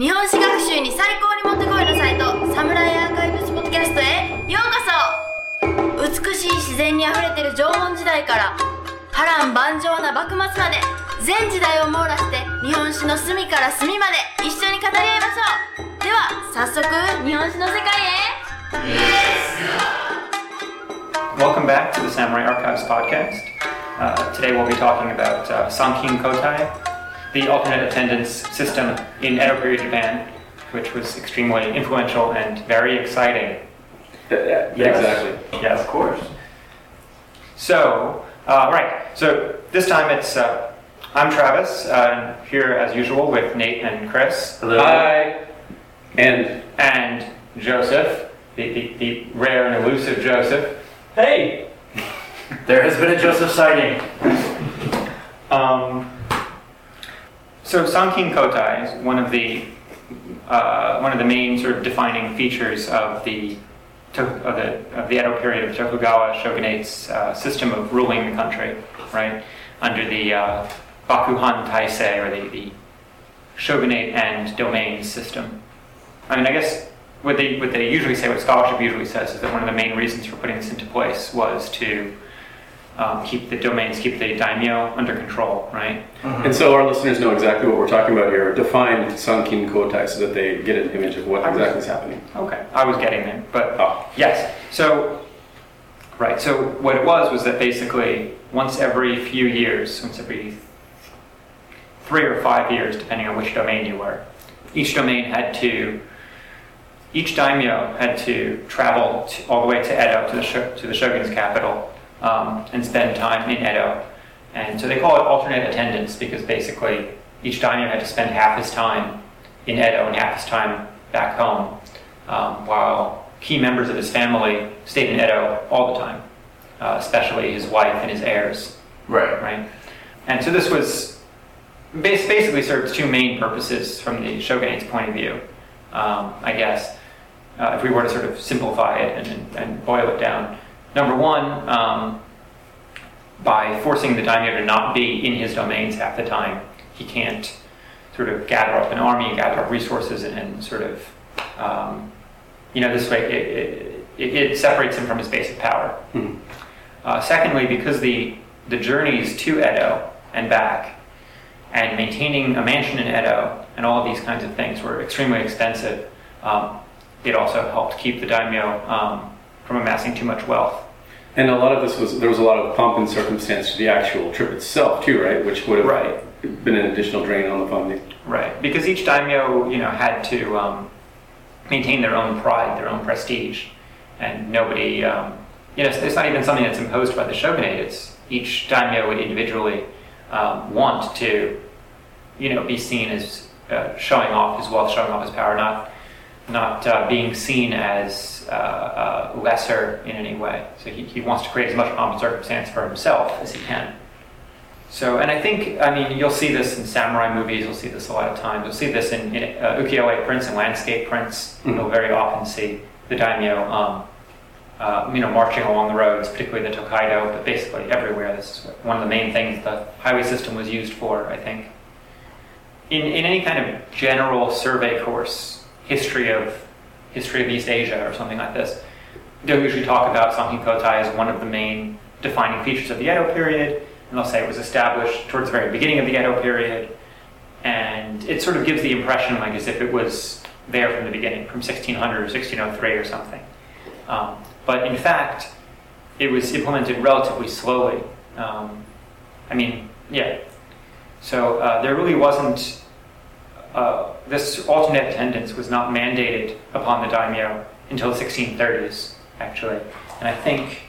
日本史学習に最高にもってこいのサイトサムライアーカイブスポッドキャストへようこそ。美しい自然にあふれてる縄文時代から波乱万丈な幕末まで全時代を網羅して日本史の隅から隅まで一緒に語り合いましょう。では早速日本史の世界へ。Welcome back to the Samurai Archives podcast. Uh, today we'll be talking about uh, Sankin Kotai, the alternate attendance system in Edo period Japan, which was extremely influential and very exciting. Yeah, Yes. Exactly. Yes, of course. So, uh, right. So this time it's uh, I'm Travis, uh, and here as usual with Nate and Chris. Hello. Hi. And And Joseph, the, the, the rare and elusive Joseph. Hey! There has been a Joseph sighting. Um, so Sankin Kotai is one of the uh, one of the main sort of defining features of the of the of the Edo period of Tokugawa shogunate's uh, system of ruling the country, right under the uh, Bakuhan Taisei or the, the shogunate and domain system. I mean, I guess what they what they usually say, what scholarship usually says, is that one of the main reasons for putting this into place was to um, keep the domains, keep the daimyo under control, right? and so our listeners know exactly what we're talking about here. Define Sankin Kotai so that they get an image of what exactly is happening. Okay, I was getting there, but Oh. yes. So, right. So what it was was that basically once every few years, once every three or five years, depending on which domain you were, each domain had to, each daimyo had to travel to, all the way to Edo to the sho- to the shogun's capital um, and spend time in Edo. And so they call it alternate attendance because basically each daimyo had to spend half his time in Edo and half his time back home, um, while key members of his family stayed in Edo all the time, uh, especially his wife and his heirs Right. right? And so this was bas- basically served two main purposes from the shogunate's point of view, um, I guess, uh, if we were to sort of simplify it and, and boil it down. Number one, um, by forcing the daimyo to not be in his domains half the time, he can't sort of gather up an army, gather up resources, and, and sort of, um, you know, this way it, it, it separates him from his base of power. Hmm. Uh, secondly, because the, the journeys to Edo and back, and maintaining a mansion in Edo and all of these kinds of things were extremely expensive, um, it also helped keep the daimyo um, from amassing too much wealth. And a lot of this was there was a lot of pomp and circumstance to the actual trip itself too, right? Which would have Right. been an additional drain on the funding. Right, because each daimyo, you know, had to um, maintain their own pride, their own prestige, and nobody, um, you know, it's, it's not even something that's imposed by the shogunate. It's each daimyo would individually um, want to, you know, be seen as uh, showing off his wealth, showing off his power, not not uh, being seen as uh, uh, lesser in any way. So he, he wants to create as much pomp and circumstance for himself as he can. So, and I think, I mean, you'll see this in samurai movies, you'll see this a lot of times. You'll see this in, in uh, ukiyo-e prints and landscape prints. Mhm. You'll very often see the daimyo, um, uh, you know, marching along the roads, particularly the Tokaido, but basically everywhere. This is one of the main things the highway system was used for, I think. In, in any kind of general survey course, history of history of East Asia or something like this, they'll usually talk about Sankin Kotai as one of the main defining features of the Edo period, and they'll say it was established towards the very beginning of the Edo period, and it sort of gives the impression like as if it was there from the beginning, from 1600 or 1603 or something. Um, but in fact, it was implemented relatively slowly. Um, I mean, yeah. So uh, there really wasn't uh, this alternate attendance was not mandated upon the daimyo until the 1630s, actually. And I think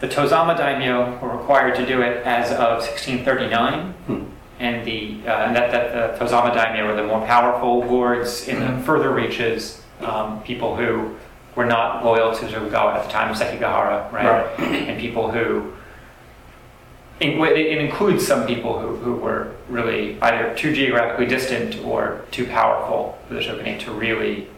the Tozama daimyo were required to do it as of 1639, Hmm. and the uh, and that, that the Tozama daimyo were the more powerful lords in the Mhm. further reaches, um, people who were not loyal to Tokugawa at the time of Sekigahara, right? Right. And people who it, includes some people who, who were really either too geographically distant or too powerful for the shogunate to really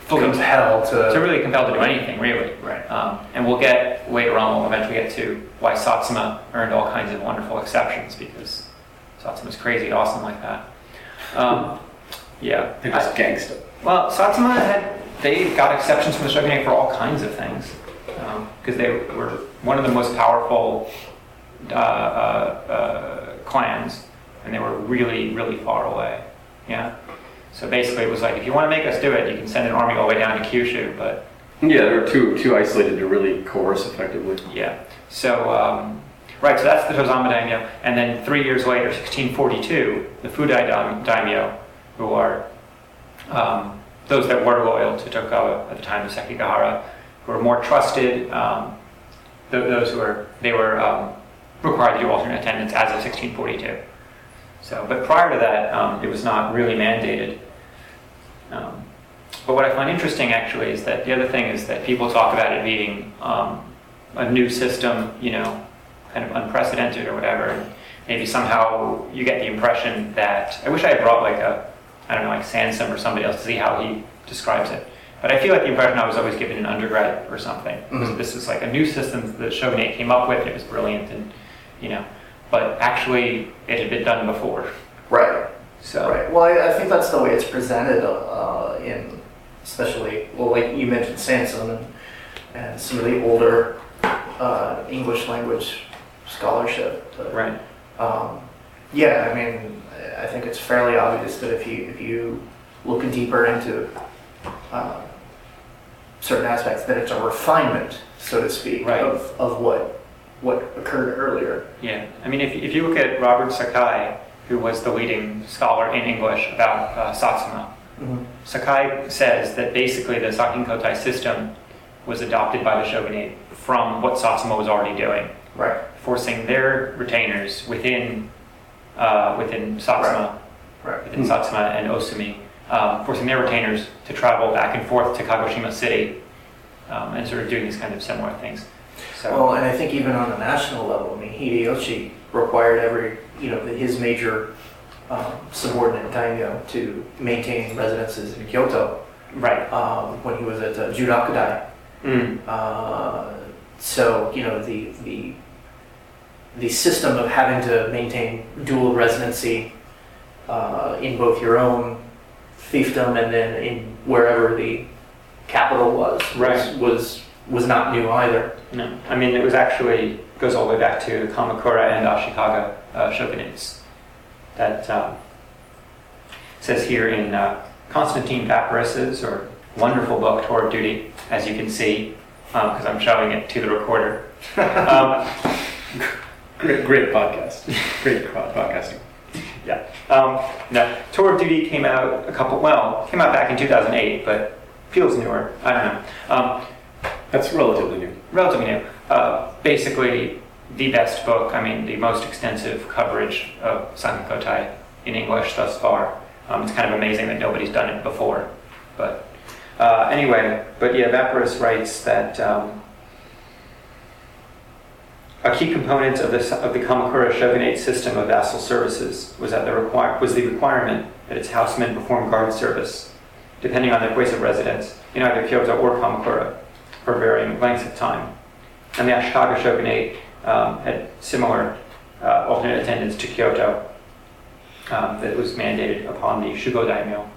fully Compelled to to. really compelled to do anything, really. Right. Um, and we'll get later on, we'll eventually get to why Satsuma earned all kinds of wonderful exceptions because Satsuma's crazy awesome like that. Um, yeah. They're just gangster. Well, Satsuma had they got exceptions from the shogunate for all kinds of things because they were one of the most powerful uh, uh, uh, clans, and they were really, really far away. Yeah. So basically, it was like if you want to make us do it, you can send an army all the way down to Kyushu, but Yeah, they're too too isolated to really coerce effectively. yeah. So, um, right, so that's the Tozama daimyo. And then three years later, 1642, the Fudai daimyo, who are um, those that were loyal to Tokugawa at the time of Sekigahara, who were more trusted, um, th- those who were, they were um, required to do alternate attendance as of 1642. So, but prior to that, um, it was not really mandated. Um, but what I find interesting actually is that the other thing is that people talk about it being um, a new system, you know, kind of unprecedented or whatever. And maybe somehow you get the impression that I wish I had brought like a, I don't know, like Sansom or somebody else to see how he describes it. But I feel like the impression I was always given in undergrad or something. was Mhm. This is like a new system that shogunate came up with. It was brilliant, and you know, but actually it had been done before. Right. So Right. Well, I, I think that's the way it's presented uh, in, especially, well, like you mentioned Sansom and, and some of the older uh, English language scholarship. But, right, um, yeah, I mean, I think it's fairly obvious that if you if you look deeper into uh, certain aspects, that it's a refinement, so to speak, Right. of, of what what occurred earlier. yeah. I mean, if if you look at Robert Sakai, who was the leading scholar in English about uh, Satsuma, Sakai says that basically the Sankin Kotai system was adopted by the shogunate from what Satsuma was already doing, Right. forcing their retainers within uh, within Satsuma, Right. within Hmm. Satsuma and Osumi, um, forcing their retainers to travel back and forth to Kagoshima City, um, and sort of doing these kind of similar things. So Well, and I think even on a national level, I mean, Hideyoshi required every, you know, his major um, subordinate daimyo to maintain residences in Kyoto right, um, when he was at uh, Jurakudai. Mm. Uh, so, you know, the, the, the system of having to maintain dual residency uh, in both your own fiefdom and then in wherever the capital was, Right. was, was not new either. No, I mean it was actually goes all the way back to Kamakura and Ashikaga uh, shogunates. That um, says here in uh, Constantine Vaporis's or wonderful book Tour of Duty, as you can see, because I'm showing it to the recorder. um, Great, great podcast. Great podcasting. yeah. Um, no, Tour of Duty came out a couple. Well, came out back in 2008, but feels newer. I don't know. That's relatively new. relatively new. Uh, basically, the best book, I mean, the most extensive coverage of Sankin Kotai in English thus far. Um, it's kind of amazing that nobody's done it before. But uh, anyway, but yeah, Vaporis writes that um, a key component of, this, of the Kamakura shogunate system of vassal services was, that the was the requirement that its housemen perform guard service, depending on their place of residence, in either Kyoto or Kamakura, for varying lengths of time. And the Ashikaga shogunate um, had similar uh, alternate attendance to Kyoto um, that was mandated upon the Shugo daimyo.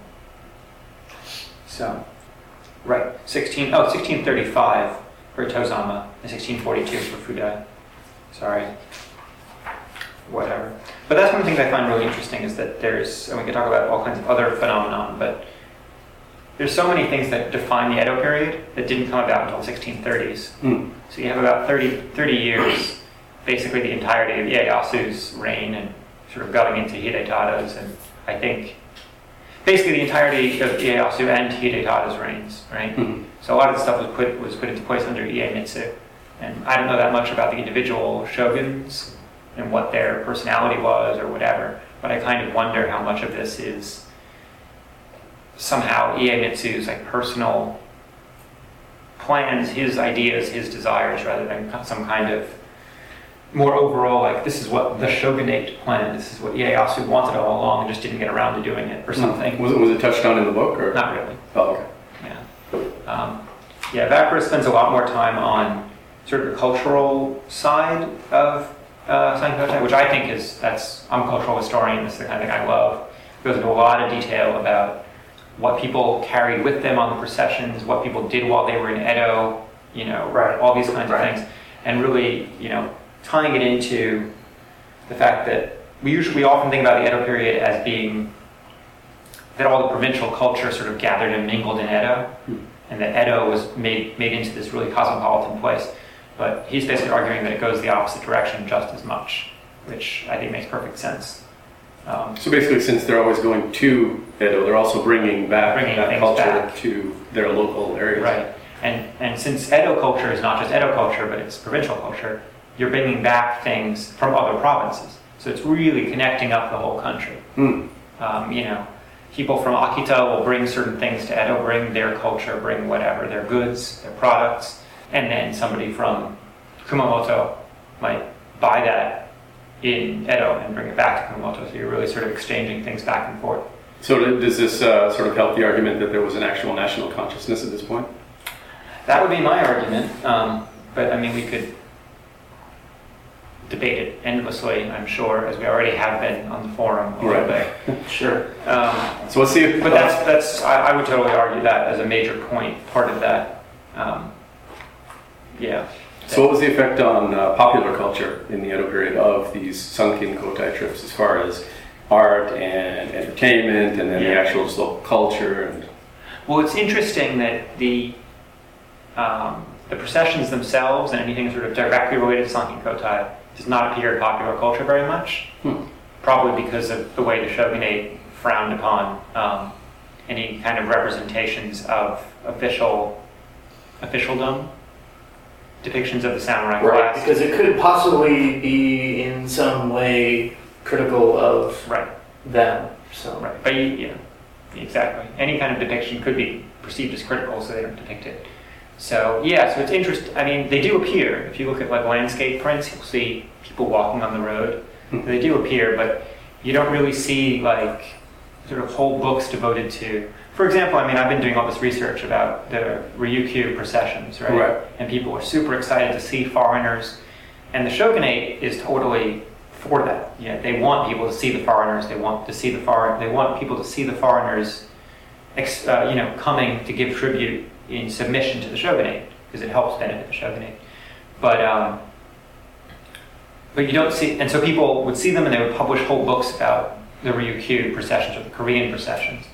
So, right, 16, oh, 1635 for Tozama and 1642 for Fudai. Sorry. Whatever. But that's one of the things I find really interesting is that there's, and we could talk about all kinds of other phenomenon, but there's so many things that define the Edo period that didn't come about until 1630s. Hmm. So you have about 30, 30 years, basically the entirety of Ieyasu's reign and sort of going into Hidetada's, and I think basically the entirety of Ieyasu and Hidetada's reigns, right? Mhm. So a lot of the stuff was put was put into place under Iemitsu, and I don't know that much about the individual shoguns and what their personality was or whatever, but I kind of wonder how much of this is somehow Iemitsu's like personal plans, his ideas, his desires, rather than some kind of more overall, like this is what the shogunate planned, this is what Ieyasu wanted all along, and just didn't get around to doing it, or something. Was it, was it touched on in the book or? Not really. Oh, okay. Yeah. Um, yeah, Vaporis spends a lot more time on sort of the cultural side of uh, which I think is that's I'm a cultural historian. This is the kind of thing I love. goes into a lot of detail about what people carried with them on the processions, what people did while they were in Edo, you know, Right. all these kinds Right. of things, and really, you know, tying it into the fact that we usually we often think about the Edo period as being that all the provincial culture sort of gathered and mingled in Edo, Hmm. and that Edo was made made into this really cosmopolitan place. But he's basically arguing that it goes the opposite direction just as much, which I think makes perfect sense. Um, So basically, since they're always going to they're also bringing back Bringing that culture back. to their local areas. Right. And, and since Edo culture is not just Edo culture, but it's provincial culture, you're bringing back things from other provinces. So it's really connecting up the whole country. Hmm. Um, you know, people from Akita will bring certain things to Edo, bring their culture, bring whatever, their goods, their products, and then somebody from Kumamoto might buy that in Edo and bring it back to Kumamoto. So you're really sort of exchanging things back and forth. So does this uh, sort of help the argument that there was an actual national consciousness at this point? That would be my argument, um, but I mean, we could debate it endlessly, I'm sure, as we already have been on the forum a little Right. bit. Sure. Um, So let's see if. but that's, that's I, I would totally argue that as a major point, part of that. Um, yeah. So what was the effect on uh, popular culture in the Edo period of these Sankin Kotai trips as far as art and entertainment and then the actual local culture and Well, it's interesting that the um, the processions themselves and anything sort of directly related to Sankin Kotai does not appear in popular culture very much. Hmm. Probably because of the way the shogunate frowned upon um, any kind of representations of official officialdom, depictions of the samurai Right, class. because it could possibly be in some way critical of right. them. So Right, but you, know, exactly. Any kind of depiction could be perceived as critical, so they don't depict it. So yeah, so it's interesting. I mean, they do appear. If you look at like landscape prints, you'll see people walking on the road. Hmm. They do appear, but you don't really see like sort of whole books devoted to. For example, I mean, I've been doing all this research about the Ryukyu processions, right? Right. And people are super excited to see foreigners, and the shogunate is totally for that. Yeah, they want people to see the foreigners. They want to see the foreign. They want people to see the foreigners, ex, uh, you know, coming to give tribute in submission to the shogunate because it helps benefit the shogunate. But um, but you don't see, and so people would see them and they would publish whole books about the Ryukyu processions or the Korean processions.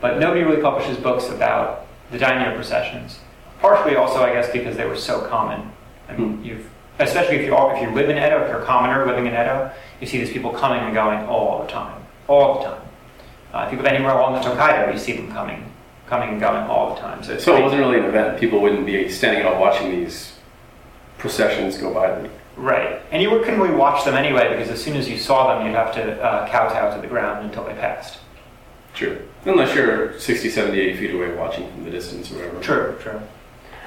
But nobody really publishes books about the daimyo processions. Partially also, I guess, because they were so common. I mean, you've, especially if you are, if you live in Edo, if you're a commoner living in Edo, you see these people coming and going all the time, all the time. Uh, if you live anywhere along the Tokaido, you see them coming, coming and going all the time. So, it's so it wasn't really an event. People wouldn't be standing out watching these processions go by. Them. Right. And you couldn't really watch them anyway because as soon as you saw them, you'd have to uh, kowtow to the ground until they passed. True. Unless you're 60, 70, 80 feet away watching from the distance or whatever. True, true.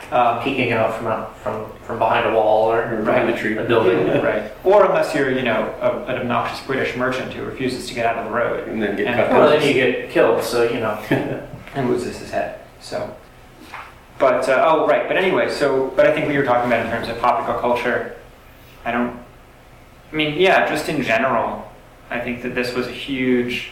Um, peeking out from out, from from behind a wall or behind a tree. a building. right. Or unless you're, you know, a, an obnoxious British merchant who refuses to get out of the road And then get And- cut Well, then you get killed. So you know. and loses his head. So, but uh, oh, right. But anyway, so but I think what you were talking about in terms of popular culture, I don't. I mean, yeah, just in general, I think that this was a huge.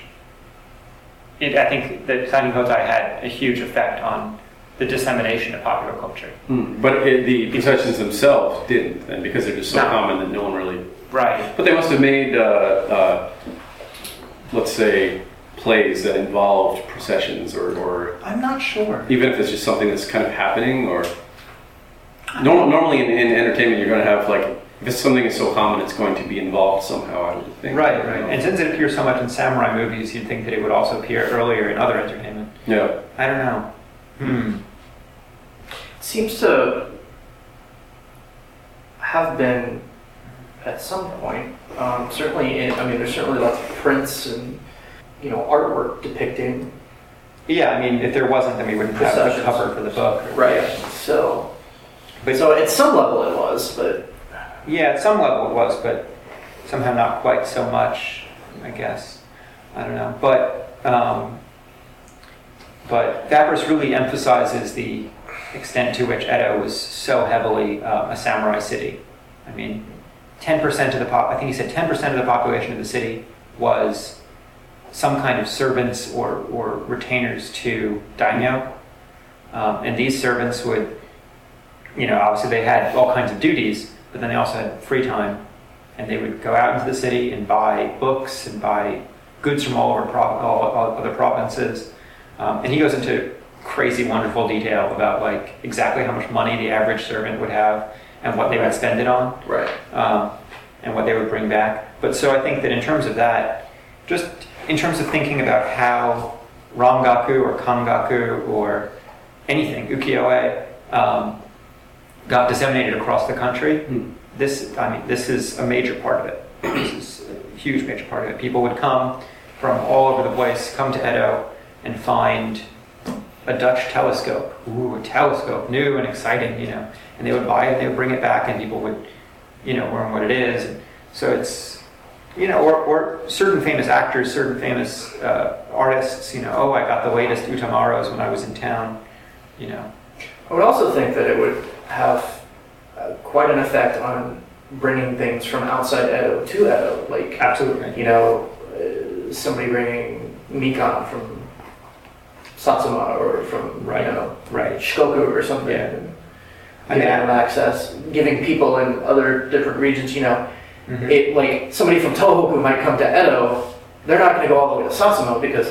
It, I think that Sankin Kotai had a huge effect on the dissemination of popular culture. Hmm. But it, the processions themselves didn't, and because they're just so No. common that no one really. Right. But they must have made, uh, uh, let's say, plays that involved processions, or, or I'm not sure. even if it's just something that's kind of happening, or. Normal, normally in, in entertainment, you're going to have like if it's something is so common, it's going to be involved somehow. I would think. Right, right. And since it appears so much in samurai movies, you'd think that it would also appear earlier in other entertainment. Yeah. I don't know. Hmm. seems to have been at some point. Um, certainly, in, I mean, there's certainly lots of prints and you know artwork depicting. Yeah, I mean, if there wasn't, then we wouldn't have the cover for the book. Right. So, But- so at some level it was, but Yeah, at some level it was, but somehow not quite so much, I guess. I don't know. But um, but Vaporis really emphasizes the extent to which Edo was so heavily uh, a samurai city. I mean, 10% of the pop, I think he said 10% of the population of the city was some kind of servants or, or retainers to daimyo. Um, and these servants would, you know, obviously they had all kinds of duties, but then they also had free time. And they would go out into the city and buy books and buy goods from all over prov- all, all other provinces. Um, and he goes into crazy, wonderful detail about like exactly how much money the average servant would have and what they would spend it on Right. um, and what they would bring back. But so I think that in terms of that, just in terms of thinking about how Rangaku or Kangaku or anything, ukiyo-e, um, got disseminated across the country, Hmm. this, I mean, this is a major part of it. This is a huge major part of it. People would come from all over the place, come to Edo and find a Dutch telescope. Ooh, a telescope, new and exciting, you know. And they would buy it, they would bring it back, and people would, you know, learn what it is. And so it's, you know, or, or certain famous actors, certain famous uh, artists, you know, oh, I got the latest Utamaros when I was in town, you know. I would also think that it would have uh, quite an effect on bringing things from outside Edo to Edo. Like, Absolutely. you know, uh, somebody bringing Mikan from Satsuma or from, Right. you know, Right. Shikoku or something. Yeah. and I mean, access, giving people in other different regions, you know, Mhm. it like somebody from Tohoku might come to Edo, they're not going to go all the way to Satsuma because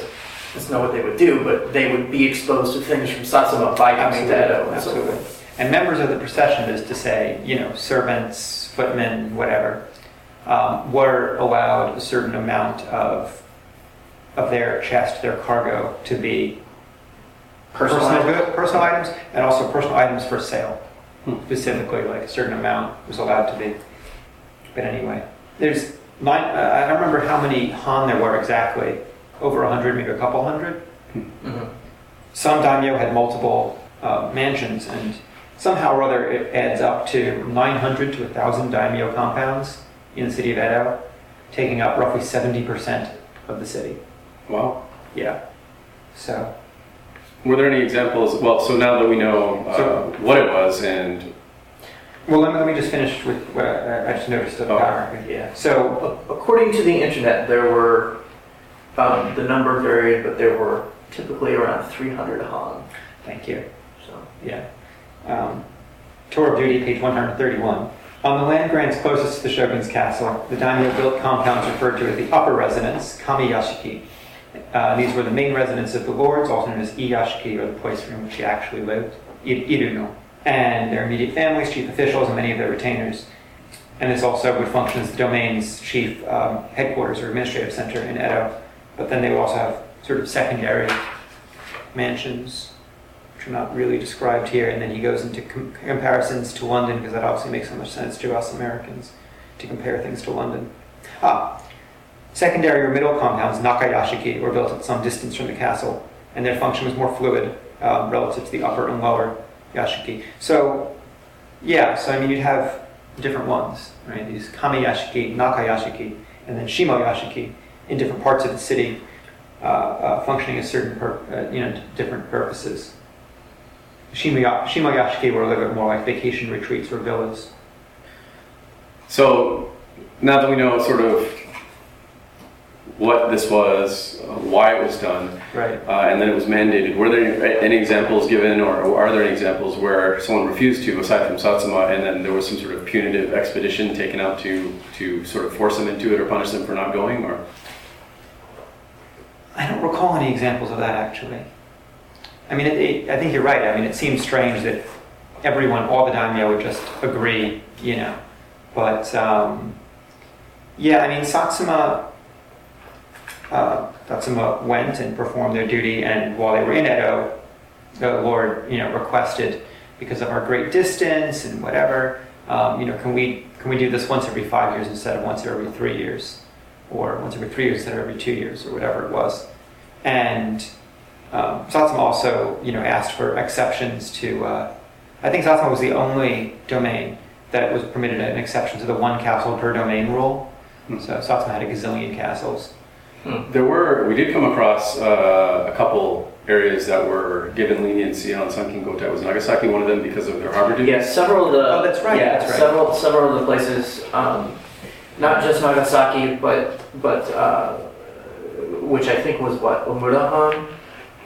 that's not what they would do, but they would be exposed to things from Satsuma by coming to Edo. and so Absolutely. forth. And members of the procession is to say, you know, servants, footmen, whatever, um, were allowed a certain amount of of their chest, their cargo, to be personal, Personal. good, personal items, and also personal items for sale. Hmm. Specifically, like a certain amount was allowed to be. But anyway, there's nine. Uh, I don't remember how many han there were exactly. Over a hundred, maybe a couple hundred Mhm. some daimyo had multiple uh, mansions, and somehow or other it adds up to 900 to 1,000 daimyo compounds in the city of Edo, taking up roughly 70% of the city. Wow. Yeah. So, Were there any examples? Well, so now that we know uh, So- what it was and well, let me, let me just finish with what I, I just noticed of the Oh. hierarchy. Yeah. So, A- According to the internet, there were, um, the number varied, but there were typically around 300 Han. thank you. So, Yeah. Um, Tour of Duty, page 131. On the land grants closest to the shogun's castle, the daimyo built compounds referred to as the upper residence, kamiyashiki. Uh, these were the main residence of the lords, also known as iyashiki, or the place in which he actually lived, iruno, and their immediate families, chief officials, and many of their retainers. And this also would function as the domain's chief um, headquarters or administrative center in Edo. But then they would also have sort of secondary mansions which are not really described here, and then he goes into com- comparisons to London because that obviously makes so much sense to us Americans to compare things to London. Ah, secondary or middle compounds, Nakayashiki, were built at some distance from the castle, and their function was more fluid um, relative to the upper and lower yashiki. So, yeah, so I mean, you'd have different ones, right? These Kamiyashiki, Nakayashiki, and then Shimoyashiki in different parts of the city, uh, uh, functioning as certain, pur- uh, you know, different purposes. Shimoya- Shimoyashiki were a little bit more like vacation retreats or villas. so now that we know sort of what this was, uh, why it was done, Right. uh, and then it was mandated. Were there any examples given, or are there any examples where someone refused to, aside from Satsuma, and then there was some sort of punitive expedition taken out to to sort of force them into it or punish them for not going? Or I don't recall any examples of that actually. I mean, it, it, I think you're right. I mean, it seems strange that everyone, all the daimyo, would just agree, you know. But um, yeah, I mean, Satsuma, uh, Satsuma went and performed their duty, and while they were in Edo, the Lord, you know, requested because of our great distance and whatever, um, you know, can we can we do this once every five years instead of once every three years? or once every three years instead of every two years, or whatever it was. And um, Satsuma also, you know, asked for exceptions to. Uh, I think Satsuma was the only domain that was permitted an exception to the one castle per domain rule. Hmm. So Satsuma had a gazillion castles. There were, we did come across uh, a couple areas that were given leniency on Sankin Kotai. Was Nagasaki one of them because of their harbor duties? yeah, several of the. Oh, that's right, Yeah, that's right. several several of the places, um, not just Nagasaki, but but uh, which I think was what Omura Han.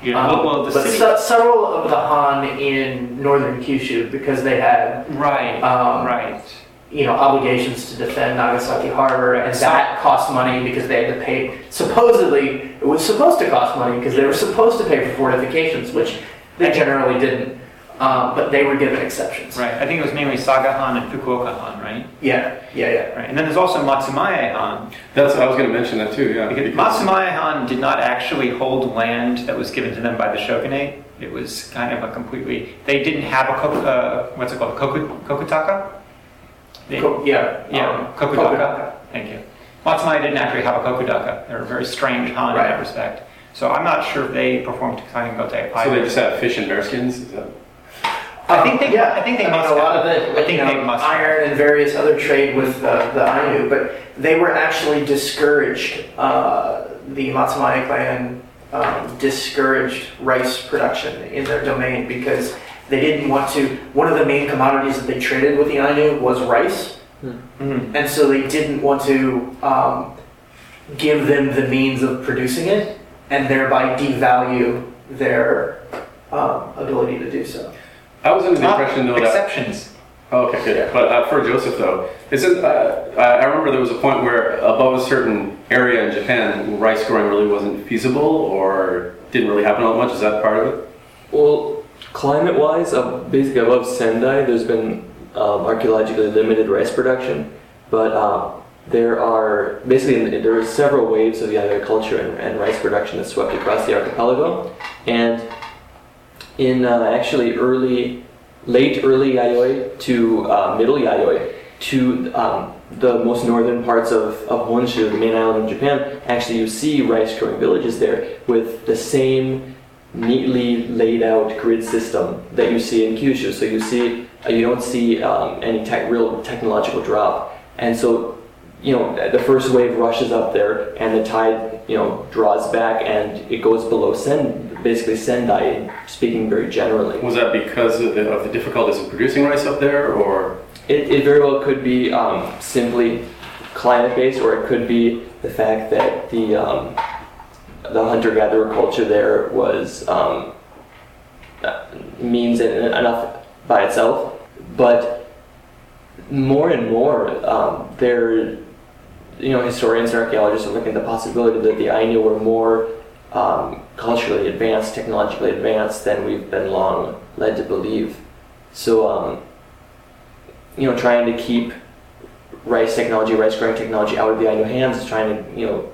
Yeah. Um, well, well, the but city. se- several of the Han in northern Kyushu because they had right. um, right. You know obligations to defend Nagasaki Harbor, and that cost money because they had to pay. Supposedly, it was supposed to cost money because they were supposed to pay for fortifications, which they generally didn't. Um, but they were given exceptions. Right. I think it was mainly Saga Han and Fukuoka Han, right? Yeah, yeah, yeah. Right. And then there's also Matsumae Han. That's I was going to mention that too. Yeah. Because because- Matsumae Han did not actually hold land that was given to them by the shogunate. It was kind of a completely. They didn't have a uh, what's it called, koku, kokutaka. They- Co- yeah, yeah, um, kokudaka. Thank you. Matsumae didn't actually have a kokudaka. They're a very strange Han in that respect. So I'm not sure if they performed Kaigote So they just have fish and bearskins. Is that? I think they- yeah, I think they mean, must a lot have. of it. I think you they know, must have. iron and various other trade with uh, the Ainu, but they were actually discouraged. Uh, the Matsumae clan um, discouraged rice production in their domain because they didn't want to. One of the main commodities that they traded with the Ainu was rice, Mhm. and so they didn't want to um, give them the means of producing it, and thereby devalue their um, ability to do so. I was under the Not impression though that. exceptions. Oh, okay, good. But uh, for Joseph though, is it, uh, I I remember there was a point where above a certain area in Japan, rice growing really wasn't feasible or didn't really happen all that much. Is that part of it? Well, climate-wise, uh, basically above Sendai, there's been um, archaeologically limited rice production, but uh, there are basically there are several waves of the agriculture and, and rice production that swept across the archipelago, and in uh, actually early, late early Yayoi to uh, middle Yayoi to um, the most northern parts of, of Honshu, the main island of Japan, actually you see rice growing villages there with the same neatly laid out grid system that you see in Kyushu. So you see, uh, you don't see um, any tech, real technological drop. And so, you know, the first wave rushes up there and the tide, you know, draws back and it goes below Sen, basically Sendai, speaking very generally. Was that because of the, of the difficulties in producing rice up there, or It, it very well could be um, simply climate based, or it could be the fact that the um, the hunter gatherer culture there was um, means enough by itself. But more and more, um, there, you know, historians and archaeologists are looking at the possibility that the Ainu were more um, culturally advanced, technologically advanced than we've been long led to believe. So. Um, you know, trying to keep rice technology, rice growing technology out of the Ainu hands, trying to, you know,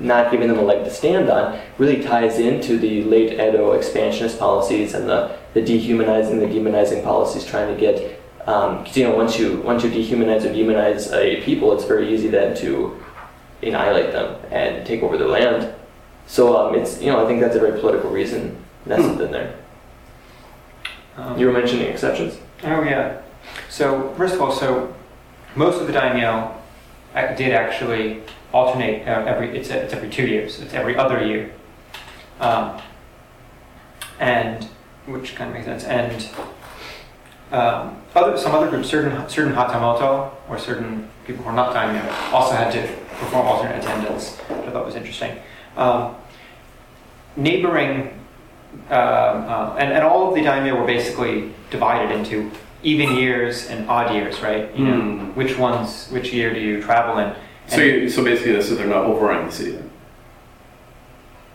not giving them a leg to stand on, really ties into the late Edo expansionist policies and the, the dehumanizing, the demonizing policies, trying to get, um, you know, once you once you dehumanize or demonize a people, it's very easy then to annihilate them and take over their land. So um, it's, you know, I think that's a very political reason nestled in there. Um, You were mentioning exceptions. Oh yeah. So first of all, so most of the daimyo did actually alternate uh, every. It's, it's every two years. It's every other year, um, and which kind of makes sense. And um, other some other groups, certain certain hatamoto or certain people who are not daimyo, also had to perform alternate attendance. Which I thought was interesting. Um, neighboring um, uh, and, and all of the daimyo were basically divided into even years and odd years, right? You know, Hmm. which ones, which year do you travel in? So? You, so basically, so they're not overrunning the city. Then.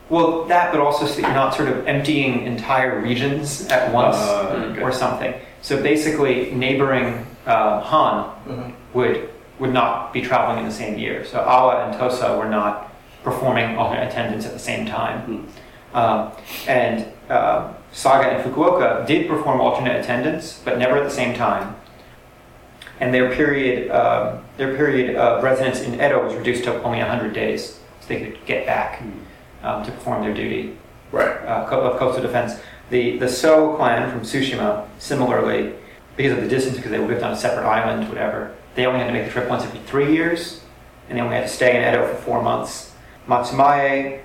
Well, that, but also so that you're not sort of emptying entire regions at once Uh, okay. or something. So basically, neighboring uh, Han Mhm. would would not be traveling in the same year. So Awa and Tosa were not performing alternate attendance at the same time. Um, and uh, Saga and Fukuoka did perform alternate attendance, but never at the same time. And their period, um, their period of residence in Edo was reduced to only 100 days, so they could get back um, to perform their duty Right. uh, of coastal defense. The the So clan from Tsushima, similarly, because of the distance, because they lived on a separate island, whatever, they only had to make the trip once every three years, and they only had to stay in Edo for four months. Matsumae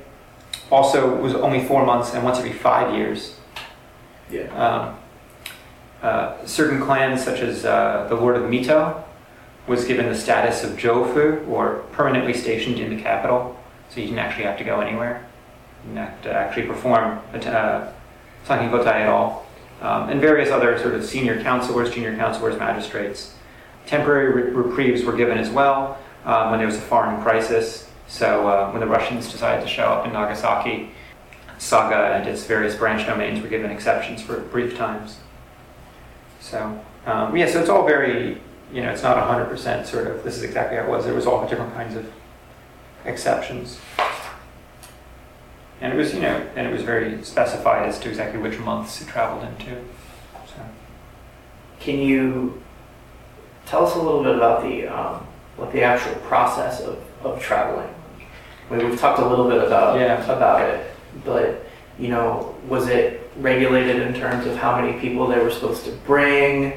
also was only four months and once every five years. Yeah. Um, uh, certain clans, such as uh, the Lord of Mito, was given the status of Jofu, or permanently stationed in the capital. so you didn't actually have to go anywhere. You didn't have to actually perform uh, at all. Um, and various other sort of senior counselors, junior counselors, magistrates. Temporary re- reprieves were given as well um, when there was a foreign crisis. So uh, when the Russians decided to show up in Nagasaki, Saga and its various branch domains were given exceptions for brief times. So um, yeah, so it's all very, you know, it's not 100% sort of, this is exactly how it was. There was all different kinds of exceptions. And it was, you know, and it was very specified as to exactly which months it traveled into. So. Can you tell us a little bit about the um, like the actual process of, of traveling? I mean, we've talked a little bit about Yeah. about it, but you know, was it regulated in terms of how many people they were supposed to bring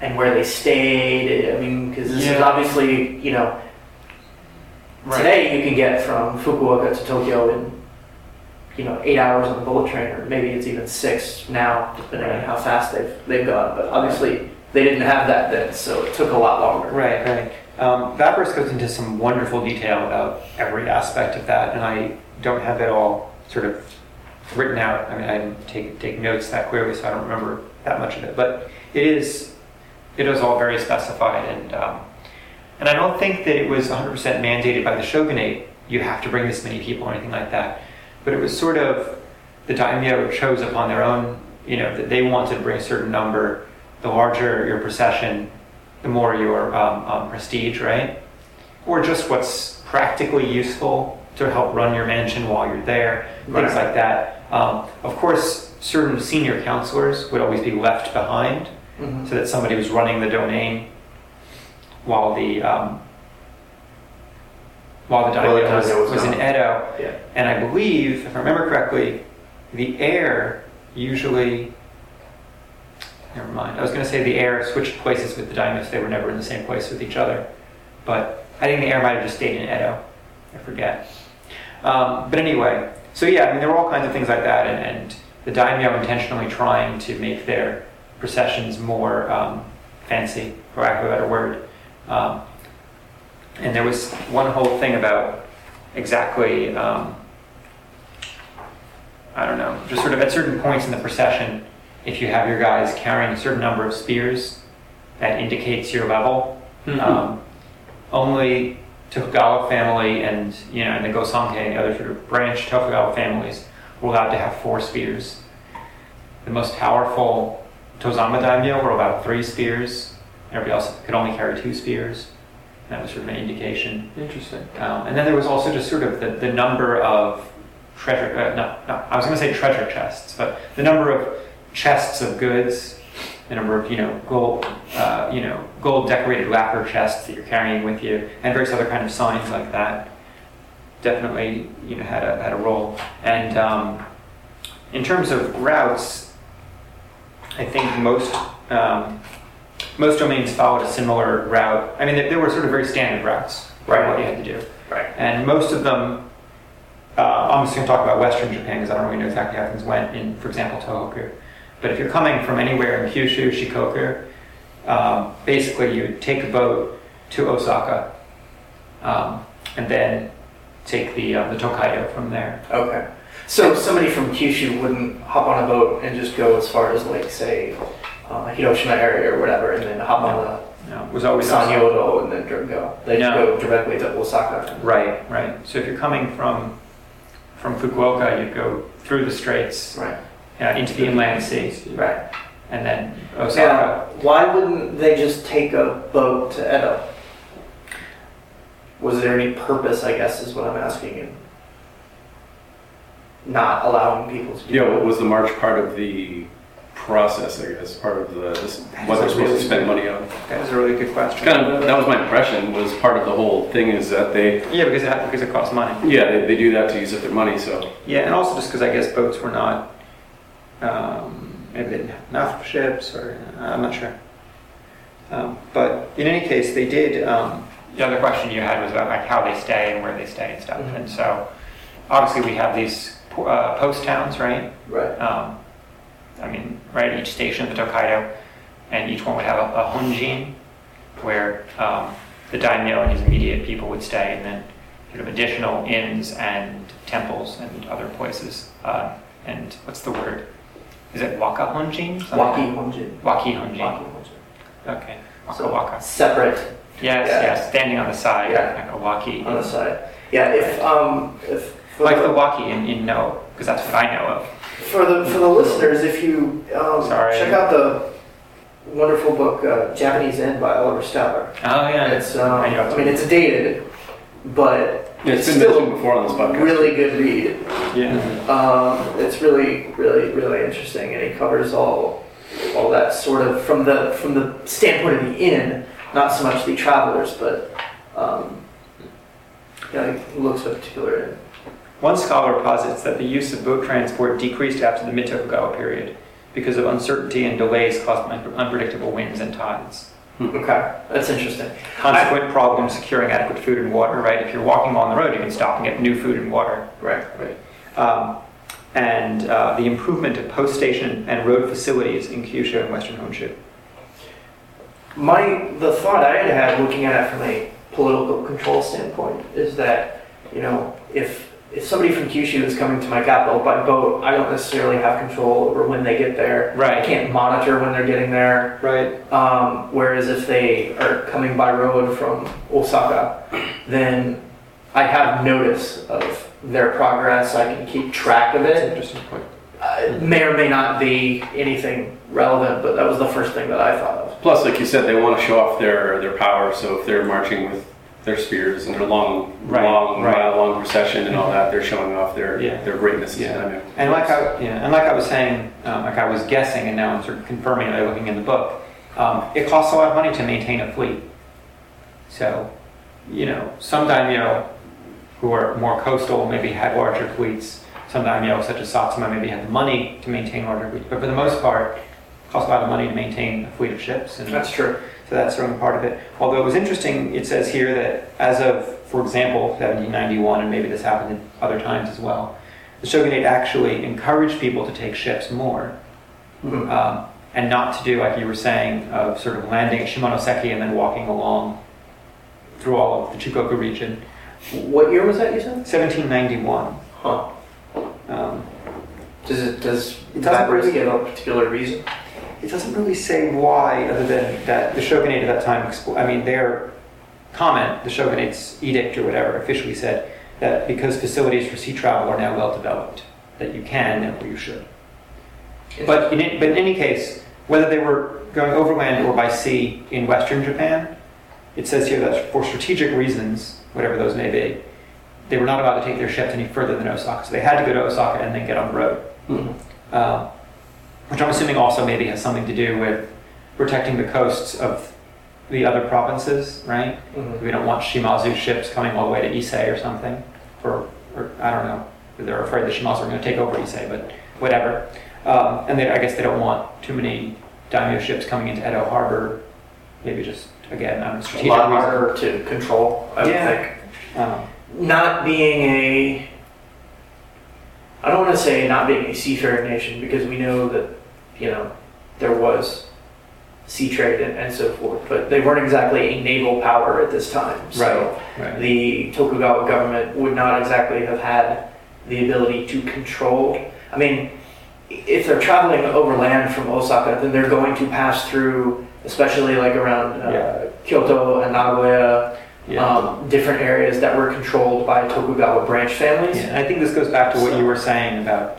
and where they stayed? I mean, because this is obviously you know today you can get from Fukuoka to Tokyo in you know eight hours on the bullet train, or maybe it's even six now, depending on how fast they've they've gone. But obviously they didn't have that then, so it took a lot longer. Right, right. Um, Vaporis goes into some wonderful detail about every aspect of that, and I don't have it all sort of written out. I mean, I didn't take, take notes that clearly, so I don't remember that much of it. But it is, it is all very specified, and um, and I don't think that it was 100% mandated by the shogunate. You have to bring this many people or anything like that. But it was sort of the daimyo chose upon their own. You know, that they wanted to bring a certain number. The larger your procession, the more your um, um, prestige, right? Or just what's practically useful to help run your mansion while you're there, Right. things like that. Um, of course, certain senior counselors would always be left behind Mhm. so that somebody was running the domain while the um, while the daimyo was, was was in. Edo. Yeah. And I believe, if I remember correctly, the heir usually. Never mind. I was going to say the heir switched places with the daimyos. They were never in the same place with each other. But I think the heir might have just stayed in Edo. I forget. Um, but anyway, so yeah, I mean, there were all kinds of things like that, and, and the daimyo intentionally trying to make their processions more um, fancy, for lack of a better word. Um, and there was one whole thing about exactly, um, I don't know, just sort of at certain points in the procession, if you have your guys carrying a certain number of spears, that indicates your level. Um, only Tokugawa family and you know and the Gosanke and the other sort of branch Tokugawa families were allowed to have four spears. The most powerful Tozama daimyo were allowed three spears. Everybody else could only carry two spears. And that was sort of an indication. Interesting. Um, and then there was also just sort of the, the number of treasure, uh, no, no, I was going to say treasure chests, but the number of chests of goods, the number of, you know, gold, uh, you know, gold decorated lacquer chests that you're carrying with you, and various other kind of signs like that definitely, you know, had a, had a role. And um, in terms of routes, I think most, um, most domains followed a similar route. I mean, there, there were sort of very standard routes, right? What you had to do. Right. And most of them, uh, I'm just going to talk about Western Japan because I don't really know exactly how things went in, for example, Tohoku. But if you're coming from anywhere in Kyushu, Shikoku, um, basically you take a boat to Osaka um, and then take the, uh, the Tokaido from there. Okay. So somebody from Kyushu wouldn't hop on a boat and just go as far as like say uh, Hiroshima area or whatever, and then hop on You know, it was the always. Sanyodo and then go. They No. go directly to Osaka. Right, right. So if you're coming from from Fukuoka, you go through the straits Right. Uh, into the inland sea, Right. and then Yeah. Osaka. Why wouldn't they just take a boat to Edo? Was there any purpose? I guess is what I'm asking. In not allowing people to do Yeah, what was the march part of the process, I guess, part of the, this- That what is they're supposed really to spend money on? That is a really good question. Kind of, that was my impression, was part of the whole thing is that they, Yeah, because it, because it costs money. yeah, they, they do that to use up their money, so. Yeah, and also just because I guess boats were not, um, maybe they didn't have enough ships, or uh, I'm not sure. Um, but in any case, they did. Um, the other question you had was about like how they stay and where they stay and stuff. Mhm. And so, obviously, we have these uh, post towns, right? Right. Um, I mean, right at each station of the Tokaido, and each one would have a, a honjin, where um, the daimyo and his immediate people would stay, and then sort of additional inns and temples and other places. Uh, and what's the word? Is it Waka Honjin? Waki Honjin. Waki Honjin. Okay. Waka So Waka. separate Yes, yeah. yes. Standing on the side, Yeah. like a waki. on the side. Yeah, if um, if Like the- the waki in, in No, because that's what I know of. For the for the listeners, if you um, check out the wonderful book uh, Japanese Inn by Oliver Statler. Oh, yeah. It's um, I I mean it's dated, but Yeah, it's it's been still mentioned before on this a podcast. really good read. Yeah. Um, it's really really really interesting, and he covers all all that sort of from the from the standpoint of the inn, not so much the travelers, but um, yeah, he looks at a particular inn. One scholar posits that the use of boat transport decreased after the mid-Tokugawa period because of uncertainty and delays caused by unpredictable winds and tides. Okay, that's interesting. Consequent problem securing adequate food and water, right? If you're walking along the road, you can stop and get new food and water. Right, right. Um, and uh, the improvement of post station and road facilities in Kyushu and Western Honshu. My the thought I had had looking at it from a political control standpoint is that you know if if somebody from Kyushu is coming to my capital by boat, I don't necessarily have control over when they get there. Right. I can't monitor when they're getting there. Right. Um, whereas if they are coming by road from Osaka, then I have notice of their progress. I can keep track of That's an it. interesting point. Uh, it may or may not be anything relevant, but that was the first thing that I thought of. Plus, like you said, they want to show off their, their power. So if they're marching with their spears and their long, Right, long, right. mile long procession and all that, they're showing off their Yeah. their greatness. Yeah. And like I, yeah, and like I was saying, um, like I was guessing, and now I'm sort of confirming by looking in the book. Um, it costs a lot of money to maintain a fleet. So, you know, some daimyo who are more coastal maybe had larger fleets. Some daimyo, such as Satsuma, maybe had the money to maintain larger fleets. But for the most part, it costs a lot of money to maintain a fleet of ships. And That's true. So that's certainly part of it. Although it was interesting, it says here that as of, for example, 1791, and maybe this happened in other times as well, the shogunate actually encouraged people to take ships more Mhm. um, and not to do, like you were saying, of sort of landing at Shimonoseki and then walking along through all of the Chugoku region. What year was that you said? 1791. Huh. Um, Does it does It doesn't backwards really- give a particular reason? It doesn't really say why, other than that the shogunate at that time, I mean, their comment, the shogunate's edict or whatever, officially said that because facilities for sea travel are now well developed, that you can and you should. But in, it- but in any case, whether they were going overland or by sea in Western Japan, it says here that for strategic reasons, whatever those may be, they were not allowed to take their ships any further than Osaka. So they had to go to Osaka and then get on the road Mhm. um, which I'm assuming also maybe has something to do with protecting the coasts of the other provinces, right? Mhm. We don't want Shimazu ships coming all the way to Ise or something, or, or I don't know. They're afraid the Shimazu are going to take over Ise, but whatever. Um, and they, I guess they don't want too many daimyo ships coming into Edo Harbor. Maybe just again, I know, A lot harder to control, I would Yeah. think. Um, Not being a, I don't want to say not being a seafaring nation because we know that, you know, there was sea trade and, and so forth, but they weren't exactly a naval power at this time. So right. the Tokugawa government would not exactly have had the ability to control. I mean, if they're traveling overland from Osaka, then they're going to pass through, especially like around uh, Yeah. Kyoto and Nagoya, Yeah. um, different areas that were controlled by Tokugawa branch families. Yeah, and I think this goes back to what you were saying about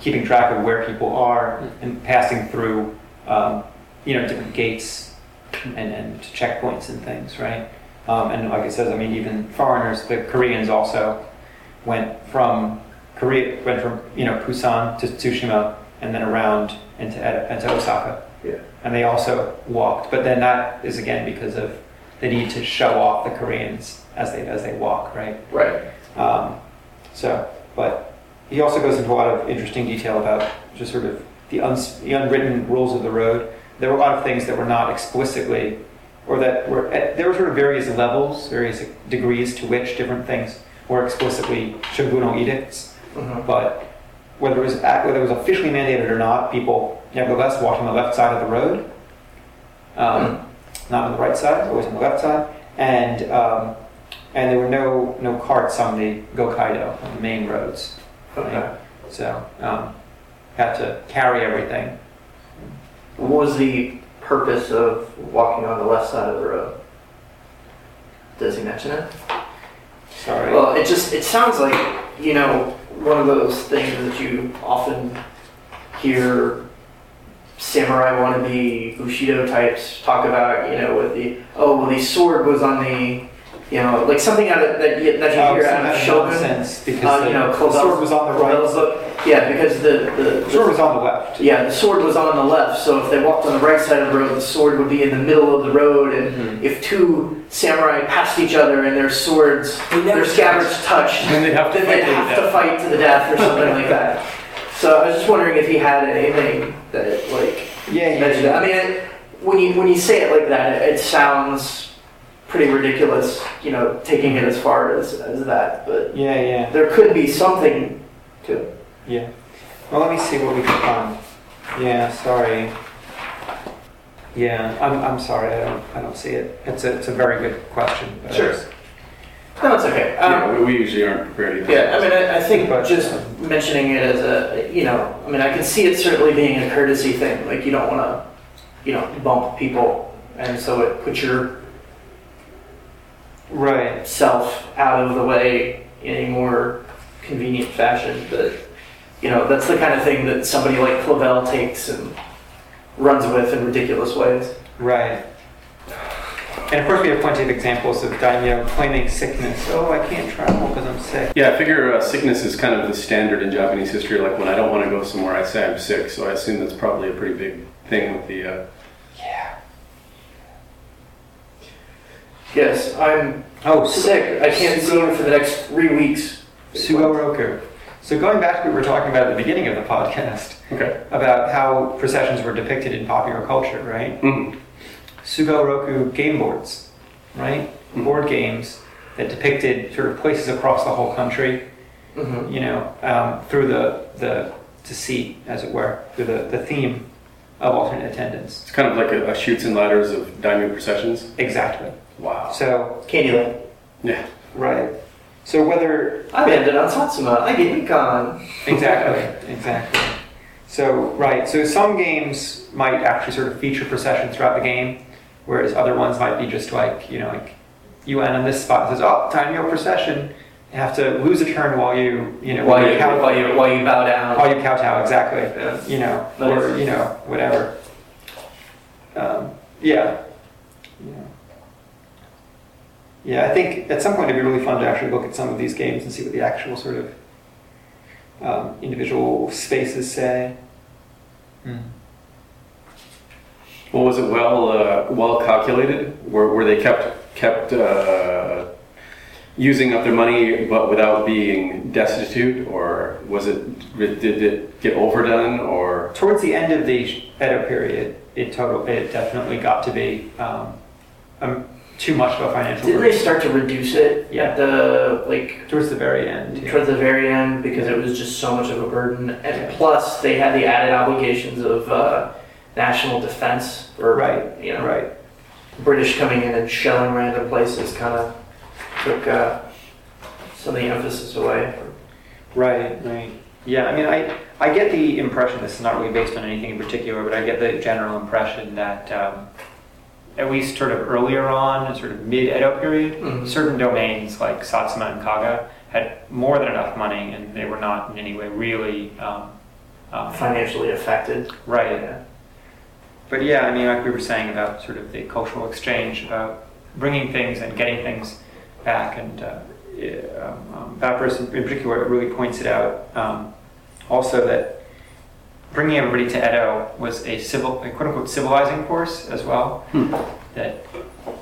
keeping track of where people are and passing through, um, you know, different gates and, and checkpoints and things, right? Um, and like it says, I mean, even foreigners, the Koreans also went from Korea, went from you know Busan to Tsushima and then around into into Osaka. Yeah. And they also walked, but then that is again because of the need to show off the Koreans as they as they walk, right? Right. Um, so, but he also goes into a lot of interesting detail about just sort of the, uns- the unwritten rules of the road. There were a lot of things that were not explicitly, or that were at, there were sort of various levels, various degrees to which different things were explicitly shogunal edicts. Mhm. But whether it was whether it was officially mandated or not, people nevertheless walked on the left side of the road, um, not on the right side, always on the left side. And um, and there were no no carts on the Gokaido on the main roads. Okay. So um, had to carry everything. What was the purpose of walking on the left side of the road? Does he mention it? Sorry. Well, it just it sounds like you know one of those things that you often hear samurai wannabe bushido types talk about. You know, with the oh well, the sword was on the you know like something out of that you, that you hear some out of of Shogun. nonsense because Uh, the, you know, the sword was on the right. Book. Yeah, because the, the, The sword was on the left. yeah the sword was on the left. So if they walked on the right side of the road, the sword would be in the middle of the road, and Mhm. if two samurai passed each other and their swords, their scabbards touched, Then they'd have to then fight they'd to the have to death. fight to the death or something like that. So I was just wondering if he had anything that like Yeah, mentioned that. I mean, it, when you when you say it like that, it, it sounds pretty ridiculous. You know, taking it as far as as that, but Yeah, yeah, there could be something to it. yeah. Well, let me see what we can find. Yeah, sorry. Yeah, I'm, I'm sorry. I don't I don't see it. It's a it's a very good question. but Sure. it's- No, it's okay. Um, Yeah, we, we usually aren't prepared either. Yeah, I mean, I, I think But- just mentioning it as a, you know, I mean, I can see it certainly being a courtesy thing. Like, you don't want to, you know, bump people, and so it puts Right. self out of the way in a more convenient fashion. But, you know, that's the kind of thing that somebody like Clavell takes and runs with in ridiculous ways. Right. And of course, we have plenty of examples of daimyo claiming sickness. Oh, I can't travel because I'm sick. Yeah, I figure uh, sickness is kind of the standard in Japanese history. Like when I don't want to go somewhere, I say I'm sick. So I assume that's probably a pretty big thing with the. Uh, Yeah. Yes, I'm Oh, sick. I can't see you for the next three weeks. Sugoroku. So going back to what we were talking about at the beginning of the podcast okay. about how processions were depicted in popular culture, right? hmm Sugoroku game boards, right? Mhm. Board games that depicted sort of places across the whole country, hmm you know, um, through the the deceit, as it were, through the, the theme of alternate attendance. It's kind of like a, a Chutes and Ladders of daimyo processions. Exactly. Wow. So Candyland. Yeah. right. So whether I landed on Satsuma. I get Nikon. Exactly, exactly. So, right, so some games might actually sort of feature procession throughout the game, whereas other ones might be just like, you know, like you end on this spot, it says, oh, time to go procession. You have to lose a turn while you, you know, While you, cow- while you, while you bow down. while you kowtow, exactly. You know, or, you know, whatever. Um, yeah. Yeah. Yeah, I think at some point it'd be really fun to actually look at some of these games and see what the actual sort of um, individual spaces say. Hmm. Well, was it well uh, well calculated? Were, were they kept kept uh, using up their money but without being destitute, or was it did it get overdone, or Towards the end of the Edo period, it total it definitely got to be um, um, too much of a financial Didn't burden. they start to reduce it Yeah. at the like Towards the very end. yeah. towards the very end because it was just so much of a burden, and plus they had the added obligations of uh, national defense or Right, you know Right. British coming in and shelling random places kind of took uh, some of the emphasis away. Right, right. Yeah, I mean, I, I get the impression, this is not really based on anything in particular, but I get the general impression that um, at least sort of earlier on, sort of mid-Edo period, Mhm. certain domains like Satsuma and Kaga had more than enough money and they were not in any way really um, um, Financially affected. right. Yeah. But yeah, I mean, like we were saying about sort of the cultural exchange, about bringing things and getting things back, and uh, um, um, that person in particular really points it out. Um, also, that bringing everybody to Edo was a civil, a quote unquote civilizing force as well. Hmm. That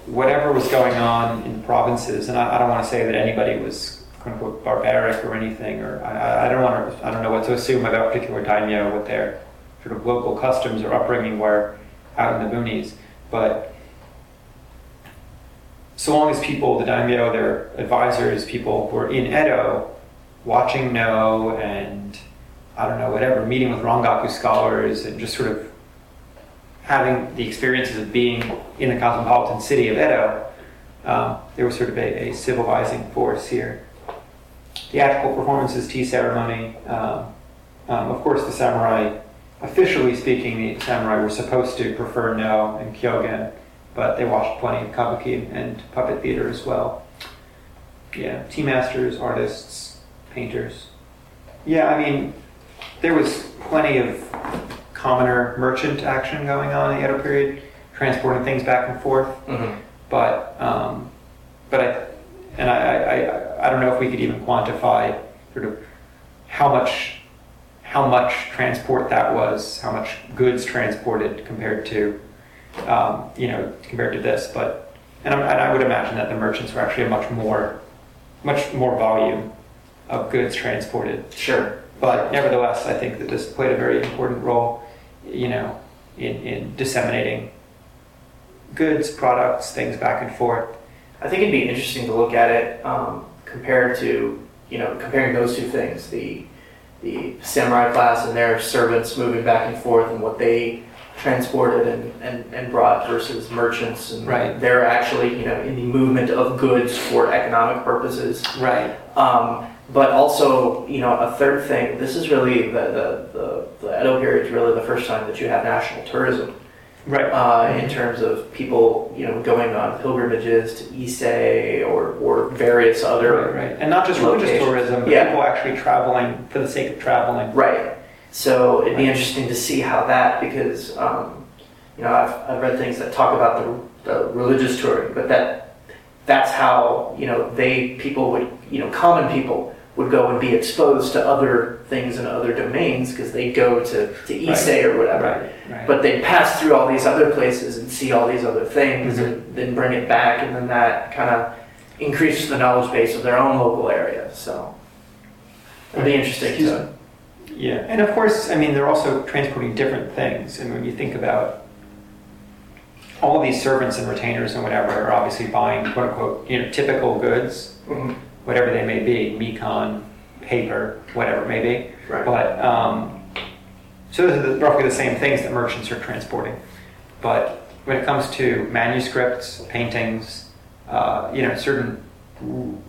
whatever was going on in provinces, and I, I don't want to say that anybody was quote unquote barbaric or anything, or I, I- don't want to, I don't know what to assume about particular daimyo, what their sort of local customs or upbringing were out in the boonies, but so long as people, the daimyo, their advisors, people who are in Edo, watching No and I don't know, whatever, meeting with Rangaku scholars and just sort of having the experiences of being in the cosmopolitan city of Edo, Um, they were sort of a, a civilizing force here. Theatrical performances, tea ceremony. Um, um, of course, the samurai, officially speaking, the samurai were supposed to prefer no and kyogen, but they watched plenty of kabuki and puppet theater as well. Yeah, tea masters, artists, painters. Yeah, I mean, there was plenty of commoner merchant action going on in the Edo period, transporting things back and forth. Mhm. But um, but I and I, I, I I don't know if we could even quantify sort of how much how much transport that was, how much goods transported compared to um, you know compared to this. But and, I'm, and I would imagine that the merchants were actually a much more much more volume of goods transported. Sure. But nevertheless, I think that this played a very important role, you know, in, in disseminating goods, products, things back and forth. I think it'd be interesting to look at it um, compared to, you know, comparing those two things, the the samurai class and their servants moving back and forth and what they transported and, and, and brought versus merchants and Right. they're actually, you know, in the movement of goods for economic purposes. Right. Um, but also, you know, a third thing, this is really the, the, the, the Edo period is really the first time that you have national tourism Right. uh, in terms of people, you know, going on pilgrimages to Ise or, or various other. right. right. And not just religious tourism, but Yeah. people actually traveling for the sake of traveling. Right. So it'd be interesting to see how that, because, um, you know, I've, I've read things that talk about the, the religious touring, but that, that's how, you know, they, people would, you know, common people would go and be exposed to other things in other domains because they go to, to Ise or whatever. Right. Right. But they pass through all these other places and see all these other things Mhm. and then bring it back, and then that kind of increases the knowledge base of their own local area. So it'd be interesting Excuse to. Yeah, and of course, I mean, they're also transporting different things. And when you think about all these servants and retainers and whatever are obviously buying quote unquote, you know, typical goods, Mhm. Whatever they may be, Mekon, paper, whatever it may be. Right. But um, so those are the, roughly the same things that merchants are transporting. But when it comes to manuscripts, paintings, uh, you know, certain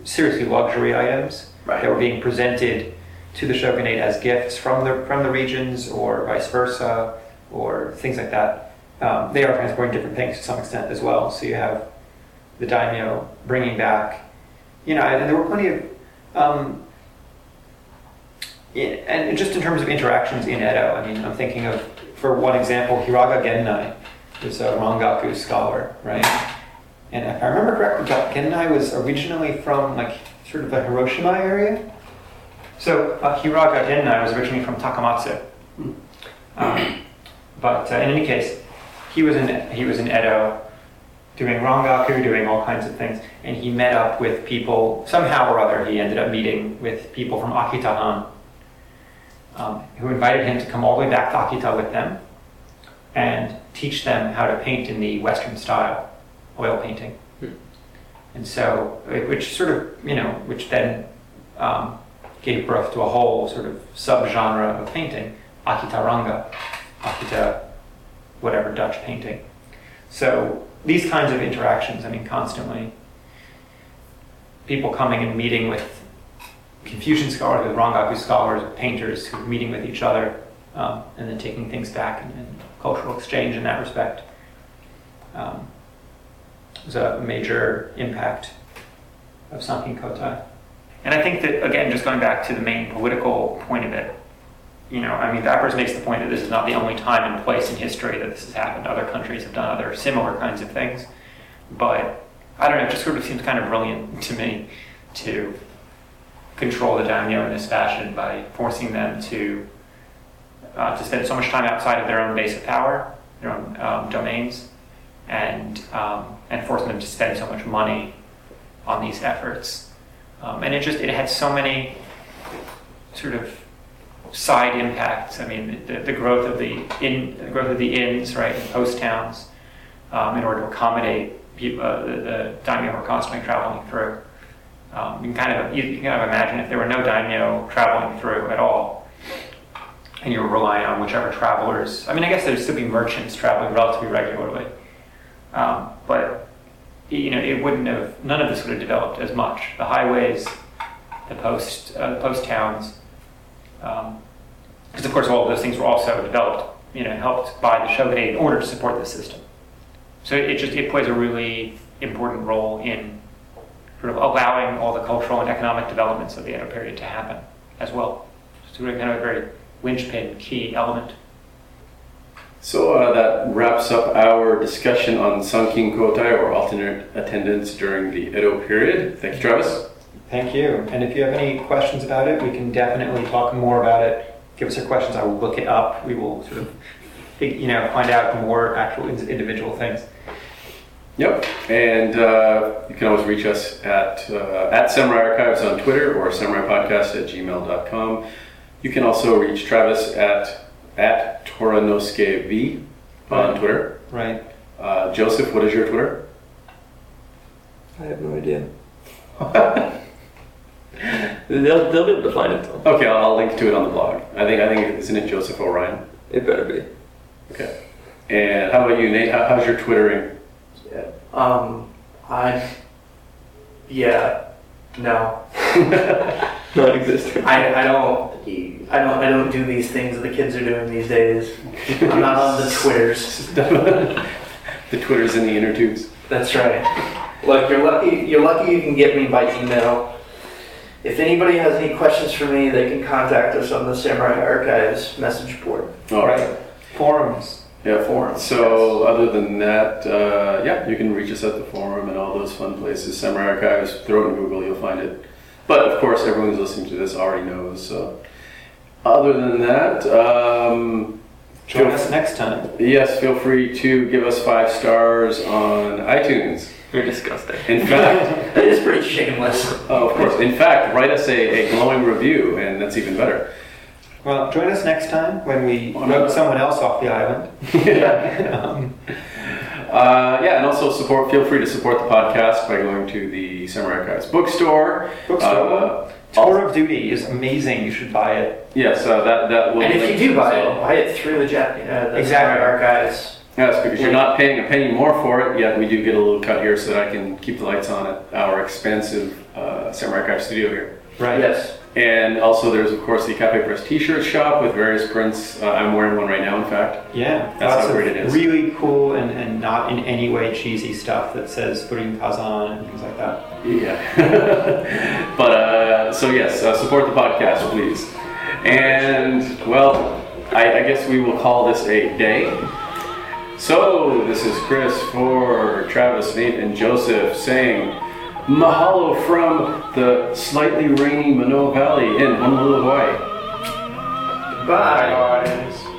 seriously luxury items Right. that were being presented to the shogunate as gifts from the from the regions or vice versa or things like that. Um, they are transporting different things to some extent as well. So you have the daimyo bringing back, you know, and there were plenty of, um, and just in terms of interactions in Edo, I mean, I'm thinking of, for one example, Hiraga Gennai was a Rangaku scholar, right? And if I remember correctly, Gennai was originally from like sort of the Hiroshima area. So uh, Hiraga Gennai was originally from Takamatsu. Um, but uh, in any case, he was in he was in Edo, doing rangaku, doing all kinds of things, and he met up with people somehow or other. He ended up meeting with people from Akita-han, um, who invited him to come all the way back to Akita with them and teach them how to paint in the Western style, oil painting. Hmm. And so, which sort of you know, which then um, gave birth to a whole sort of subgenre of painting, Akitaranga, Akita, whatever Dutch painting. So these kinds of interactions, I mean, constantly, people coming and meeting with Confucian scholars, with Rangaku scholars, painters who are meeting with each other, um, and then taking things back and, and cultural exchange in that respect. Um, was a major impact of Sankin Kotai. And I think that, again, just going back to the main political point of it, you know, I mean, Vaporis makes the point that this is not the only time and place in history that this has happened. Other countries have done other similar kinds of things. But I don't know, it just sort of seems kind of brilliant to me to control the daimyo in this fashion by forcing them to uh, to spend so much time outside of their own base of power, their own um, domains, and um, and forcing them to spend so much money on these efforts. Um, and it just it had so many sort of side impacts. I mean, the, the growth of the in the growth of the inns, right, in post towns, um, in order to accommodate people, uh, the, the daimyo who are constantly traveling through. Um, you can kind of you, can kind of imagine if there were no daimyo traveling through at all, and you were relying on whichever travelers. I mean, I guess there'd still be merchants traveling relatively regularly, um, but you know, it wouldn't have, none of this would have developed as much. The highways, the post, uh, post towns, because of course all of those things were also developed, you know, helped by the Shogunate in order to support the system. So it just, it plays a really important role in sort of allowing all the cultural and economic developments of the Edo period to happen as well. It's really kind of a very linchpin, key element. So uh, that wraps up our discussion on Sankin Kotai or alternate attendance during the Edo period. Thank you, Travis. Thank you. And if you have any questions about it, we can definitely talk more about it. Give us your questions. I will look it up. We will sort of, you know, find out more actual individual things. Yep, and uh, you can always reach us at uh, at Samurai Archives on Twitter or samuraipodcast at gmail.com. You can also reach Travis at at Toranosuke V on Right. Twitter. Right. Uh, Joseph, what is your Twitter? I have no idea. they'll, they'll be able to find it though. Okay, I'll, I'll link to it on the blog. I think I think isn't it Joseph Orion? It better be. Okay. And how about you, Nate? How, how's your Twittering? Um, I, yeah, no, Non-existent. I, I don't, I don't, I don't do these things that the kids are doing these days. I'm not on the Twitters. the Twitters and the inner tubes. That's right. Look, you're lucky. You're lucky you can get me by email. If anybody has any questions for me, they can contact us on the Samurai Archives message board. All right. Forums. Yeah, Forum, So other than that, uh, yeah, you can reach us at the forum and all those fun places. Samurai Archives, throw it in Google, you'll find it. But of course, everyone who's listening to this already knows. So other than that, um, Join feel- us next time. yes, feel free to give us five stars on iTunes. You're disgusting. In fact, That is pretty shameless. oh, of course, in fact, write us a, a glowing review, and that's even better. Well, join us next time when we Oh, vote no. someone else off the island. um, Uh, yeah, and also support. Feel free to support the podcast by going to the Samurai Archives bookstore. bookstore. Uh, Tour of Duty is amazing. You should buy it. Yes, uh, that that will. And if you do buy it, buy it through the Jap- uh, the Exactly. Samurai Archives. Yes, because you're not paying a penny more for it, yet we do get a little cut here so that I can keep the lights on at our expensive uh, Samurai Archive studio here. Right. Yes. And also, there's of course the Cafe Press T-shirt shop with various prints. Uh, I'm wearing one right now, in fact. Yeah. That's lots how of great it is. Really cool and, and not in any way cheesy stuff that says Furin Kazan and things like that. Yeah. but uh, so yes, uh, support the podcast, please. And well, I, I guess we will call this a day. So this is Chris for Travis, Nate, and Joseph saying mahalo from the slightly rainy Manoa Valley in Honolulu, Hawaii. Bye. Bye.